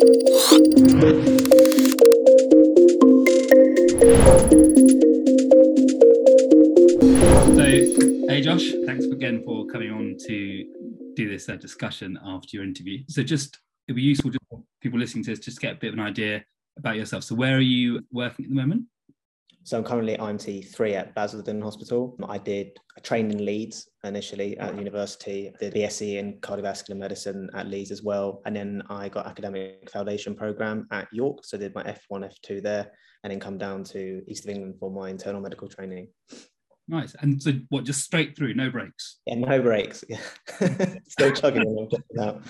So, hey Josh, thanks again for coming on to do this uh, discussion after your interview. So, just it'd be useful just for people listening to this just get a bit of an idea about yourself. So, where are you working at the moment? So I'm currently IMT three at Basildon Hospital. I did a training in Leeds initially at university, did BSc in cardiovascular medicine at Leeds as well. And then I got academic foundation program at York. So I did my F1, F2 there, and then come down to East of England for my internal medical training. Nice. And so what, just straight through, no breaks? Yeah, no breaks. Still chugging along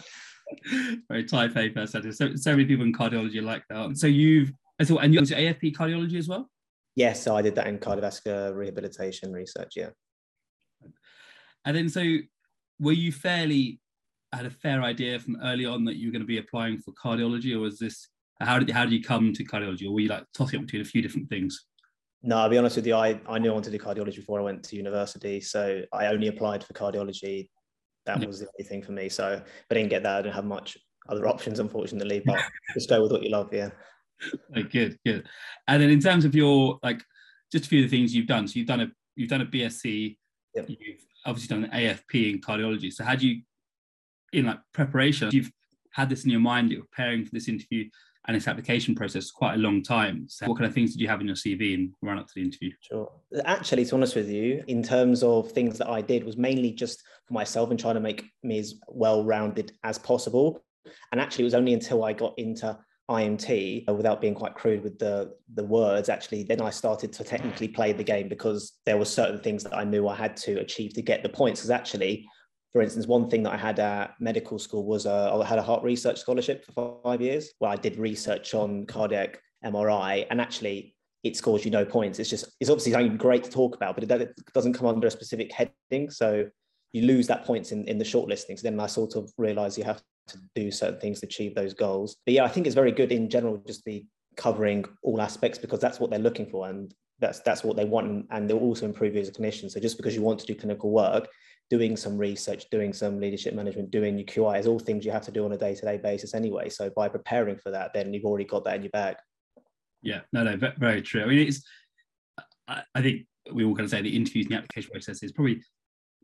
Very type A person. So, so many people in cardiology like that. So you've, so, and you're AFP cardiology as well? Yes, so I did that in cardiovascular rehabilitation research. Yeah. And then, so were you fairly had a fair idea from early on that you were going to be applying for cardiology, or was this how did how did you come to cardiology, or were you like tossing up between a few different things? No, I'll be honest with you. I, I knew I wanted to do cardiology before I went to university, so I only applied for cardiology. That yeah. was the only thing for me. So, if I didn't get that, I didn't have much other options, unfortunately. But just go with what you love. Yeah. good, good. And then in terms of your like, just a few of the things you've done. So you've done a you've done a BSc. Yep. You've obviously done an AFP in cardiology. So had you, in like preparation, you've had this in your mind. You're preparing for this interview and this application process quite a long time. So what kind of things did you have in your CV and run up to the interview? Sure. Actually, to be honest with you, in terms of things that I did was mainly just for myself and trying to make me as well-rounded as possible. And actually, it was only until I got into IMT uh, without being quite crude with the the words actually then I started to technically play the game because there were certain things that I knew I had to achieve to get the points. Because actually for instance one thing that I had at medical school was uh, I had a heart research scholarship for five years where I did research on cardiac MRI and actually it scores you no points. It's just it's obviously something great to talk about but it doesn't come under a specific heading. So you lose that points in, in the shortlisting. So then I sort of realized you have to do certain things to achieve those goals. But yeah, I think it's very good in general just be covering all aspects because that's what they're looking for and that's that's what they want and they'll also improve you as a clinician. So just because you want to do clinical work, doing some research, doing some leadership management, doing your QI is all things you have to do on a day-to-day basis anyway. So by preparing for that, then you've already got that in your bag. Yeah, no, no, very true. I mean, it's I think we all going to say the interviews and the application process is probably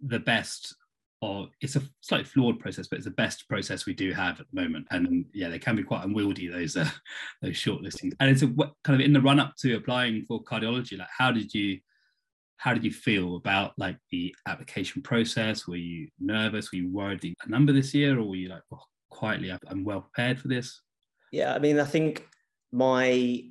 the best or it's a slightly flawed process, but it's the best process we do have at the moment. And yeah, they can be quite unwieldy those uh, those shortlistings. And it's a kind of in the run up to applying for cardiology. Like, how did you how did you feel about like the application process? Were you nervous? Were you worried a number this year, or were you like oh, quietly, I'm well prepared for this? Yeah, I mean, I think my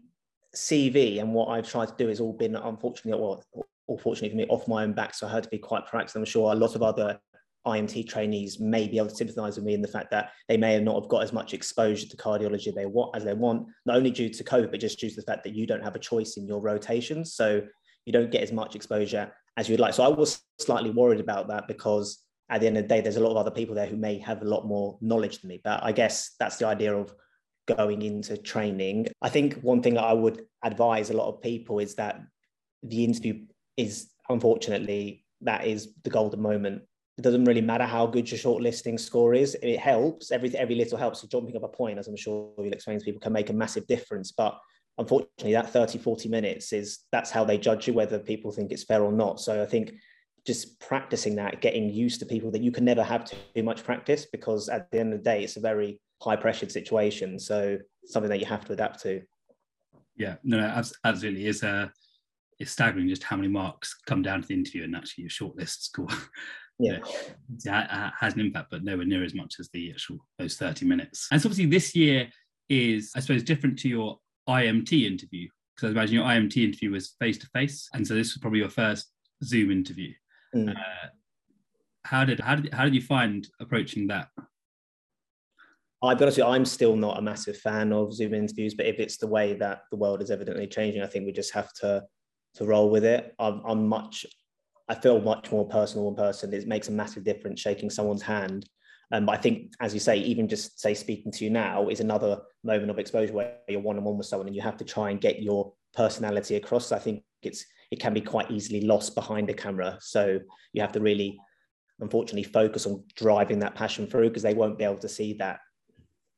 CV and what I've tried to do has all been unfortunately, well, or fortunately for me, off my own back. So I had to be quite proactive. I'm sure a lot of other IMT trainees may be able to sympathise with me in the fact that they may have not have got as much exposure to cardiology they want as they want, not only due to COVID, but just due to the fact that you don't have a choice in your rotations. So you don't get as much exposure as you'd like. So I was slightly worried about that because at the end of the day, there's a lot of other people there who may have a lot more knowledge than me. But I guess that's the idea of going into training. I think one thing I would advise a lot of people is that the interview is unfortunately that is the golden moment. It doesn't really matter how good your shortlisting score is. It helps. Every every little helps. So jumping up a point, as I'm sure you'll explain to people, can make a massive difference. But unfortunately, that 30, 40 minutes is that's how they judge you, whether people think it's fair or not. So I think just practicing that, getting used to people that you can never have too much practice because at the end of the day, it's a very high pressured situation. So something that you have to adapt to. Yeah, no, no absolutely. Is a uh, it's staggering just how many marks come down to the interview and actually your shortlist score. Yeah. yeah, has an impact, but nowhere near as much as the actual those 30 minutes. And so obviously this year is, I suppose, different to your IMT interview. Because I imagine your IMT interview was face to face, and so this was probably your first Zoom interview. Mm. Uh, how did how did how did you find approaching that? I'll be honest with you, I'm still not a massive fan of Zoom interviews, but if it's the way that the world is evidently changing, I think we just have to to roll with it. I'm, I'm much, I feel much more personal in person. It makes a massive difference shaking someone's hand. Um, but I think, as you say, even just say speaking to you now is another moment of exposure where you're one on one with someone and you have to try and get your personality across. I think it's it can be quite easily lost behind a camera. So you have to really, unfortunately, focus on driving that passion through because they won't be able to see that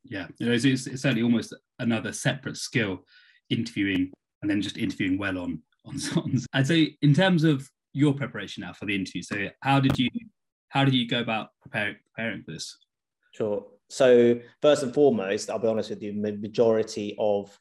Yeah, it's, it's, it's certainly almost another separate skill, interviewing and then just interviewing well on on songs. And so, in terms of your preparation now for the interview, so how did you how did you go about preparing preparing for this? Sure. So first and foremost, I'll be honest with you, the majority of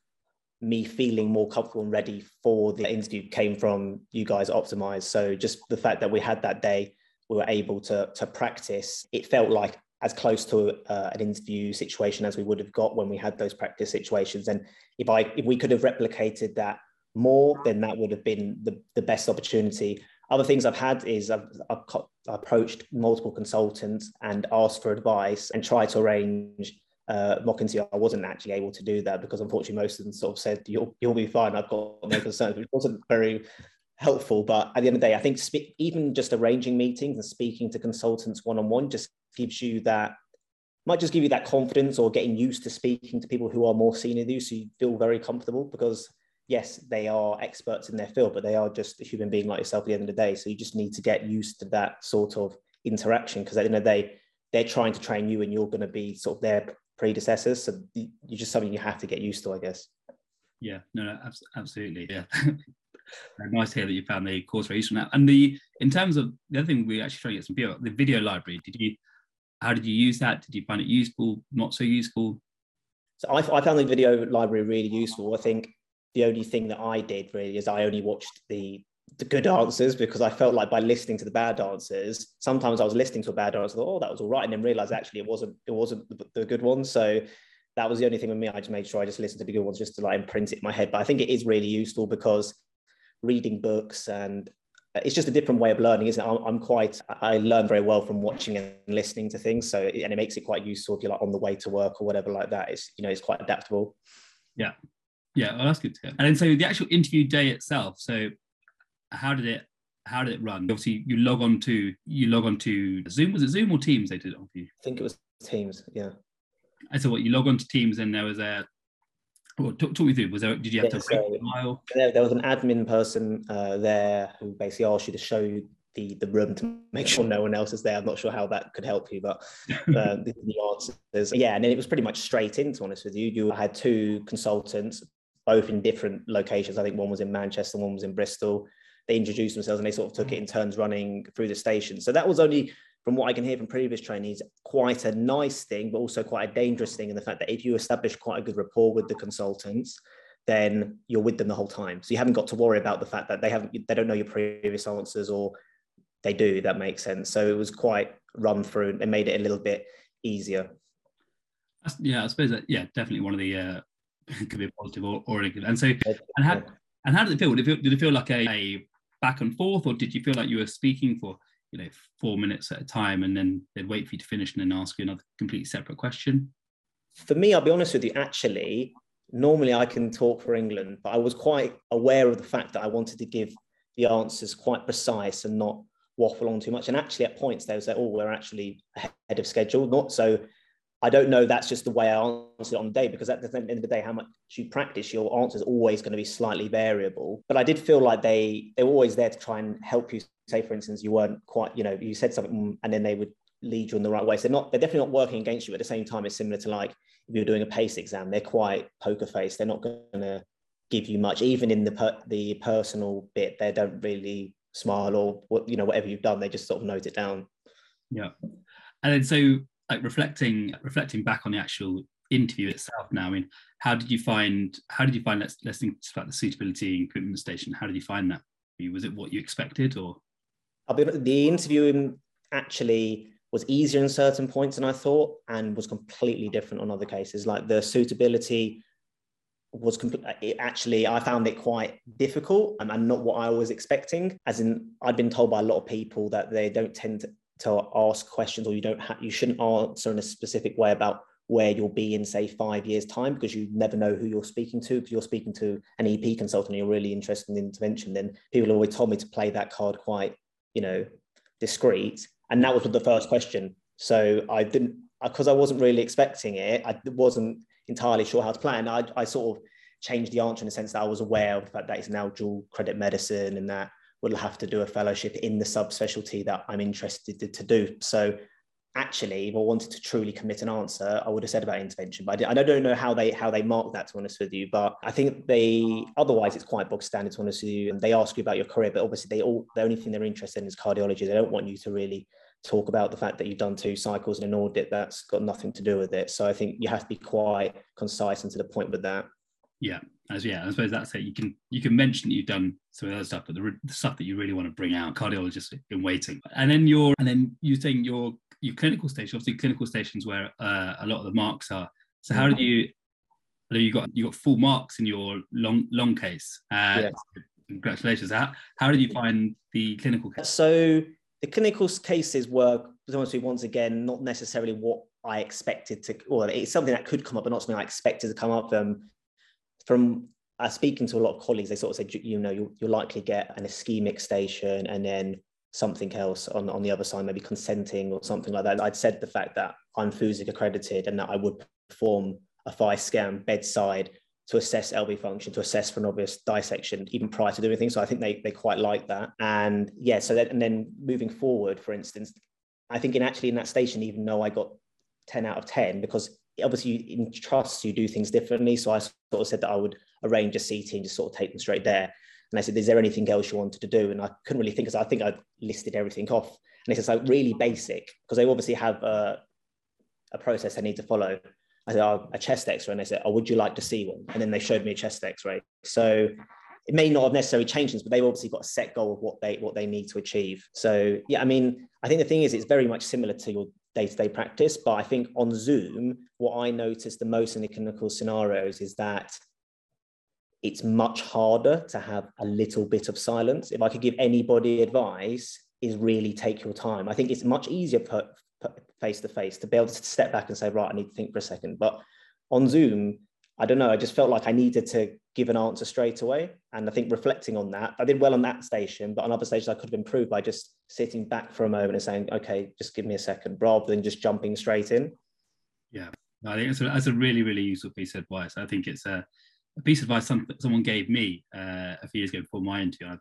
me feeling more comfortable and ready for the interview came from you guys optimize. So just the fact that we had that day, we were able to to practice. It felt like as close to uh, an interview situation as we would have got when we had those practice situations. And if I if we could have replicated that more, then that would have been the, the best opportunity. Other things I've had is I've, I've approached multiple consultants and asked for advice and tried to arrange uh, mock interview. I wasn't actually able to do that because unfortunately most of them sort of said you'll you'll be fine. I've got no concerns, which wasn't very helpful. But at the end of the day, I think spe- even just arranging meetings and speaking to consultants one on one just gives you that might just give you that confidence or getting used to speaking to people who are more senior than you, so you feel very comfortable because yes, they are experts in their field, but they are just a human being like yourself at the end of the day. So you just need to get used to that sort of interaction because at the end of the day, they're trying to train you and you're going to be sort of their predecessors. So you're just something you have to get used to, I guess. Yeah, no, no absolutely. Yeah. nice to hear that you found the course very useful now. And the in terms of the other thing we actually trying to get some video, the video library. Did you how did you use that? Did you find it useful? Not so useful? So I, I found the video library really useful. I think the only thing that I did really is I only watched the the good answers because I felt like by listening to the bad answers, sometimes I was listening to a bad answer, thought, oh, that was all right, and then realized actually it wasn't it wasn't the, the good one. So that was the only thing with me. I just made sure I just listened to the good ones just to like imprint it in my head. But I think it is really useful because reading books and uh, it's just a different way of learning, isn't it? I'm, I'm, quite, I learn very well from watching and listening to things. So, and it makes it quite useful if you're like on the way to work or whatever like that. It's, you know, it's quite adaptable. Yeah. Yeah. Well, that's good to hear. And then so the actual interview day itself. So how did it, how did it run? Obviously you log on to, you log on to Zoom. Was it Zoom or Teams they did it on for you? I think it was Teams. Yeah. And so what you log on to Teams and there was a, well, talk, talk me through. Was there? Did you have yeah, to so file? There, there was an admin person uh, there who basically asked you to show the the room to make sure no one else is there. I'm not sure how that could help you, but uh, the, the answers, yeah. And then it was pretty much straight into honest with you, you had two consultants, both in different locations. I think one was in Manchester, one was in Bristol. They introduced themselves and they sort of took it in turns running through the station. So that was only from what I can hear from previous trainees, quite a nice thing, but also quite a dangerous thing in the fact that if you establish quite a good rapport with the consultants, then you're with them the whole time. So you haven't got to worry about the fact that they haven't, they don't know your previous answers or they do, that makes sense. So it was quite run through and made it a little bit easier. Yeah, I suppose that, yeah, definitely one of the, uh, could be a positive or, or a good. And so, and how, and how did it feel? Did it feel, did it feel like a, a back and forth or did you feel like you were speaking for you know four minutes at a time and then they'd wait for you to finish and then ask you another completely separate question for me i'll be honest with you actually normally i can talk for england but i was quite aware of the fact that i wanted to give the answers quite precise and not waffle on too much and actually at points they would say oh we're actually ahead of schedule not so I don't know that's just the way I answered on the day because at the end of the day, how much you practice, your answer is always going to be slightly variable. But I did feel like they they were always there to try and help you. Say, for instance, you weren't quite, you know, you said something mm, and then they would lead you in the right way. So they're not they're definitely not working against you. At the same time, it's similar to like if you're doing a PACES exam, they're quite poker face. They're not going to give you much, even in the per, the personal bit. They don't really smile or you know whatever you've done. They just sort of note it down. Yeah, and then so like reflecting reflecting back on the actual interview itself now i mean how did you find how did you find let's let's think about the suitability and equipment station how did you find that was it what you expected or be the interviewing actually was easier in certain points than I thought and was completely different on other cases. Like the suitability was completely actually I found it quite difficult and, and not what I was expecting. As in, I'd been told by a lot of people that they don't tend to, to ask questions or you don't have you shouldn't answer in a specific way about where you'll be in say five years time because you never know who you're speaking to. If you're speaking to an ep consultant and you're really interested in intervention then people always told me to play that card quite you know discreet. And that was the first question. So i didn't uh, because i wasn't really expecting it i wasn't entirely sure how to plan. I, I sort of changed the answer in the sense that i was aware of the fact that it's now dual credit medicine and that will have to do a fellowship in the subspecialty that I'm interested to, do. So actually, if I wanted to truly commit an answer, I would have said about intervention. But I, don't know how they how they mark that to be honest with you. But I think they otherwise it's quite bog standard to be honest with you. And they ask you about your career, but obviously they all the only thing they're interested in is cardiology. They don't want you to really talk about the fact that you've done two cycles in an audit that's got nothing to do with it. So I think you have to be quite concise and to the point with that. Yeah, as yeah, I suppose that's it. You can you can mention that you've done some other stuff, but the, the stuff that you really want to bring out, cardiologist in waiting, and then you're and then you saying your your clinical station, obviously clinical stations where uh, a lot of the marks are. So how did you? know You got you got full marks in your long long case. Uh, yeah. Congratulations. How how did you find the clinical case? So the clinical cases were honestly once again not necessarily what I expected to, or it's something that could come up, but not something I expected to come up. Um, from uh, speaking to a lot of colleagues, they sort of said, you know, you, will likely get an ischemic station and then something else on, on the other side, maybe consenting or something like that. I'd said the fact that I'm FUSIC accredited and that I would perform a FICE scan bedside to assess LV function, to assess for an obvious dissection, even prior to doing anything. So I think they, they quite like that. And yeah, so that, and then moving forward, for instance, I think in actually in that station, even though I got 10 out of 10, because obviously in trusts you do things differently. So I sort of said that I would arrange a CT and just sort of take them straight there. And I said, is there anything else you wanted to do? And I couldn't really think because I think I listed everything off. And it's just like really basic because they obviously have a, a process they need to follow. I said, oh, a chest x-ray. And they said, oh, would you like to see one? And then they showed me a chest x-ray. So it may not have necessarily changed things, but they've obviously got a set goal of what they what they need to achieve. So yeah, I mean, I think the thing is it's very much similar to your day-to-day practice. But I think on Zoom, what I notice the most in the clinical scenarios is that it's much harder to have a little bit of silence. If I could give anybody advice, is really take your time. I think it's much easier face to face to be able to step back and say, right, I need to think for a second. But on Zoom, I don't know. I just felt like I needed to give an answer straight away. And I think reflecting on that, I did well on that station, but on other stations I could have improved by just sitting back for a moment and saying, okay, just give me a second, rather than just jumping straight in. Yeah, I think that's a, that's a really, really useful piece of advice. I think it's a, a piece of advice some, someone gave me uh, a few years ago before my interview. I,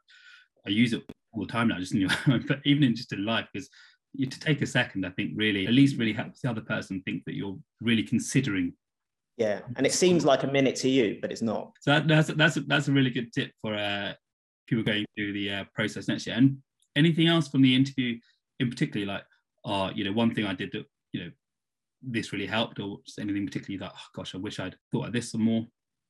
I use it all the time now, just in your, but even in just in life, because you to take a second, I think really, at least really helps the other person think that you're really considering. Yeah, and it seems like a minute to you, but it's not. So that, that's that's a, that's a really good tip for uh, people going through the uh, process next year. And anything else from the interview, in particular, like, oh, you know, one thing I did that, you know, this really helped, or anything particularly that, oh gosh, I wish I'd thought of this some more.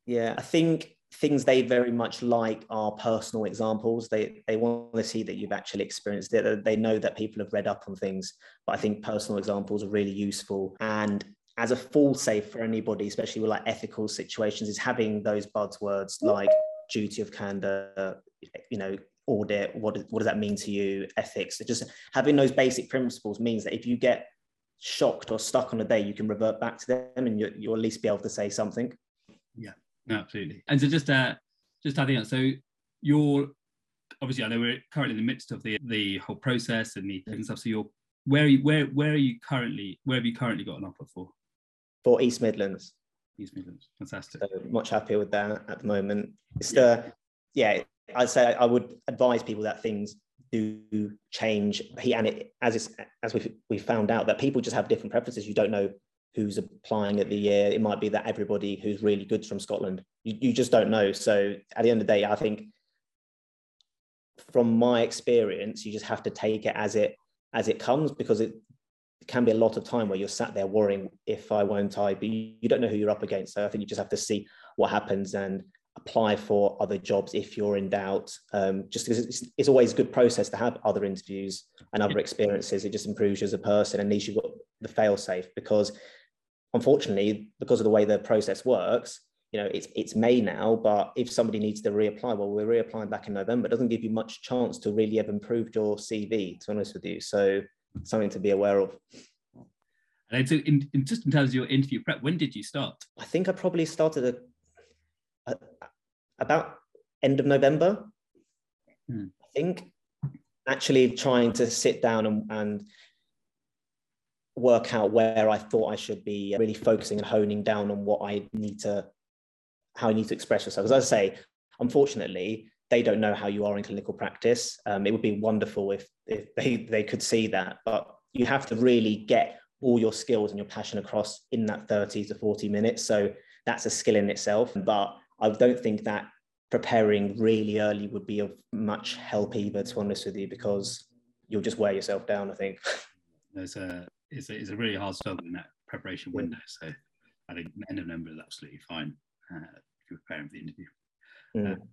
Yeah, I think things they very much like are personal examples. They they want to see that you've actually experienced it. They know that people have read up on things, but I think personal examples are really useful. And as a full safe for anybody, especially with like ethical situations, is having those buzzwords like duty of candor, you know, audit. What what does that mean to you? Ethics. Just having those basic principles means that if you get shocked or stuck on a day, you can revert back to them, and you, you'll at least be able to say something. Yeah. Absolutely. And so just uh just adding on, so you're obviously I know we're currently in the midst of the the whole process and the and stuff. So you're where are you where where are you currently where have you currently got an offer for? For East Midlands. East Midlands. Fantastic. So much happier with that at the moment. It's yeah. the yeah, I'd say I would advise people that things do change. He and it as it's as we we found out that people just have different preferences. You don't know who's applying at the year. It might be that everybody who's really good from Scotland. You, you just don't know. So at the end of the day, I think from my experience, you just have to take it as it as it comes because it, it can be a lot of time where you're sat there worrying if I won't I, but you, don't know who you're up against. So I think you just have to see what happens and apply for other jobs if you're in doubt. Um, just because it's, it's, always a good process to have other interviews and other experiences. It just improves you as a person, and at least you've got the fail safe because unfortunately, because of the way the process works, you know, it's it's May now, but if somebody needs to reapply, well, we're reapplying back in November. It doesn't give you much chance to really have improved your CV, to be honest with you. So something to be aware of. And so in, in, just in terms of your interview prep, when did you start? I think I probably started a, a, about end of November. Hmm. I think actually trying to sit down and, and work out where I thought I should be really focusing and honing down on what I need to, how I need to express myself. As I say, unfortunately, they don't know how you are in clinical practice. Um, it would be wonderful if, if they, they could see that, but you have to really get all your skills and your passion across in that 30 to 40 minutes. So that's a skill in itself. But I don't think that preparing really early would be of much help either, to be honest with you, because you'll just wear yourself down, I think. There's a it's a, it's a really hard struggle in that preparation window. So I think end of November is absolutely fine uh, if you're preparing for the interview. Mm. Uh,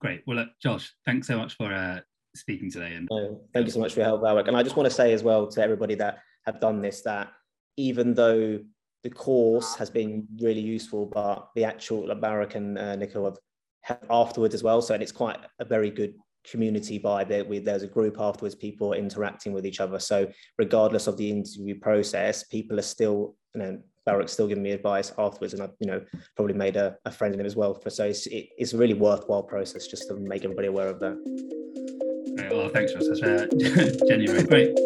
great. Well, look, Josh, thanks so much for uh, speaking today. And oh, thank you so much for your help, Alec. And I just want to say as well to everybody that have done this that even though the course has been really useful, but the actual Barak and uh, have, have afterwards as well. So and it's quite a very good community vibe. We, there's a group afterwards, people interacting with each other. So regardless of the interview process, people are still, you know, Barak's still giving me advice afterwards, and I've, you know, probably made a, a friend in him as well. For so it's, it, it's a really worthwhile process just to make everybody aware of that. Great. Well, thanks, Ross. That's uh, genuine. Great.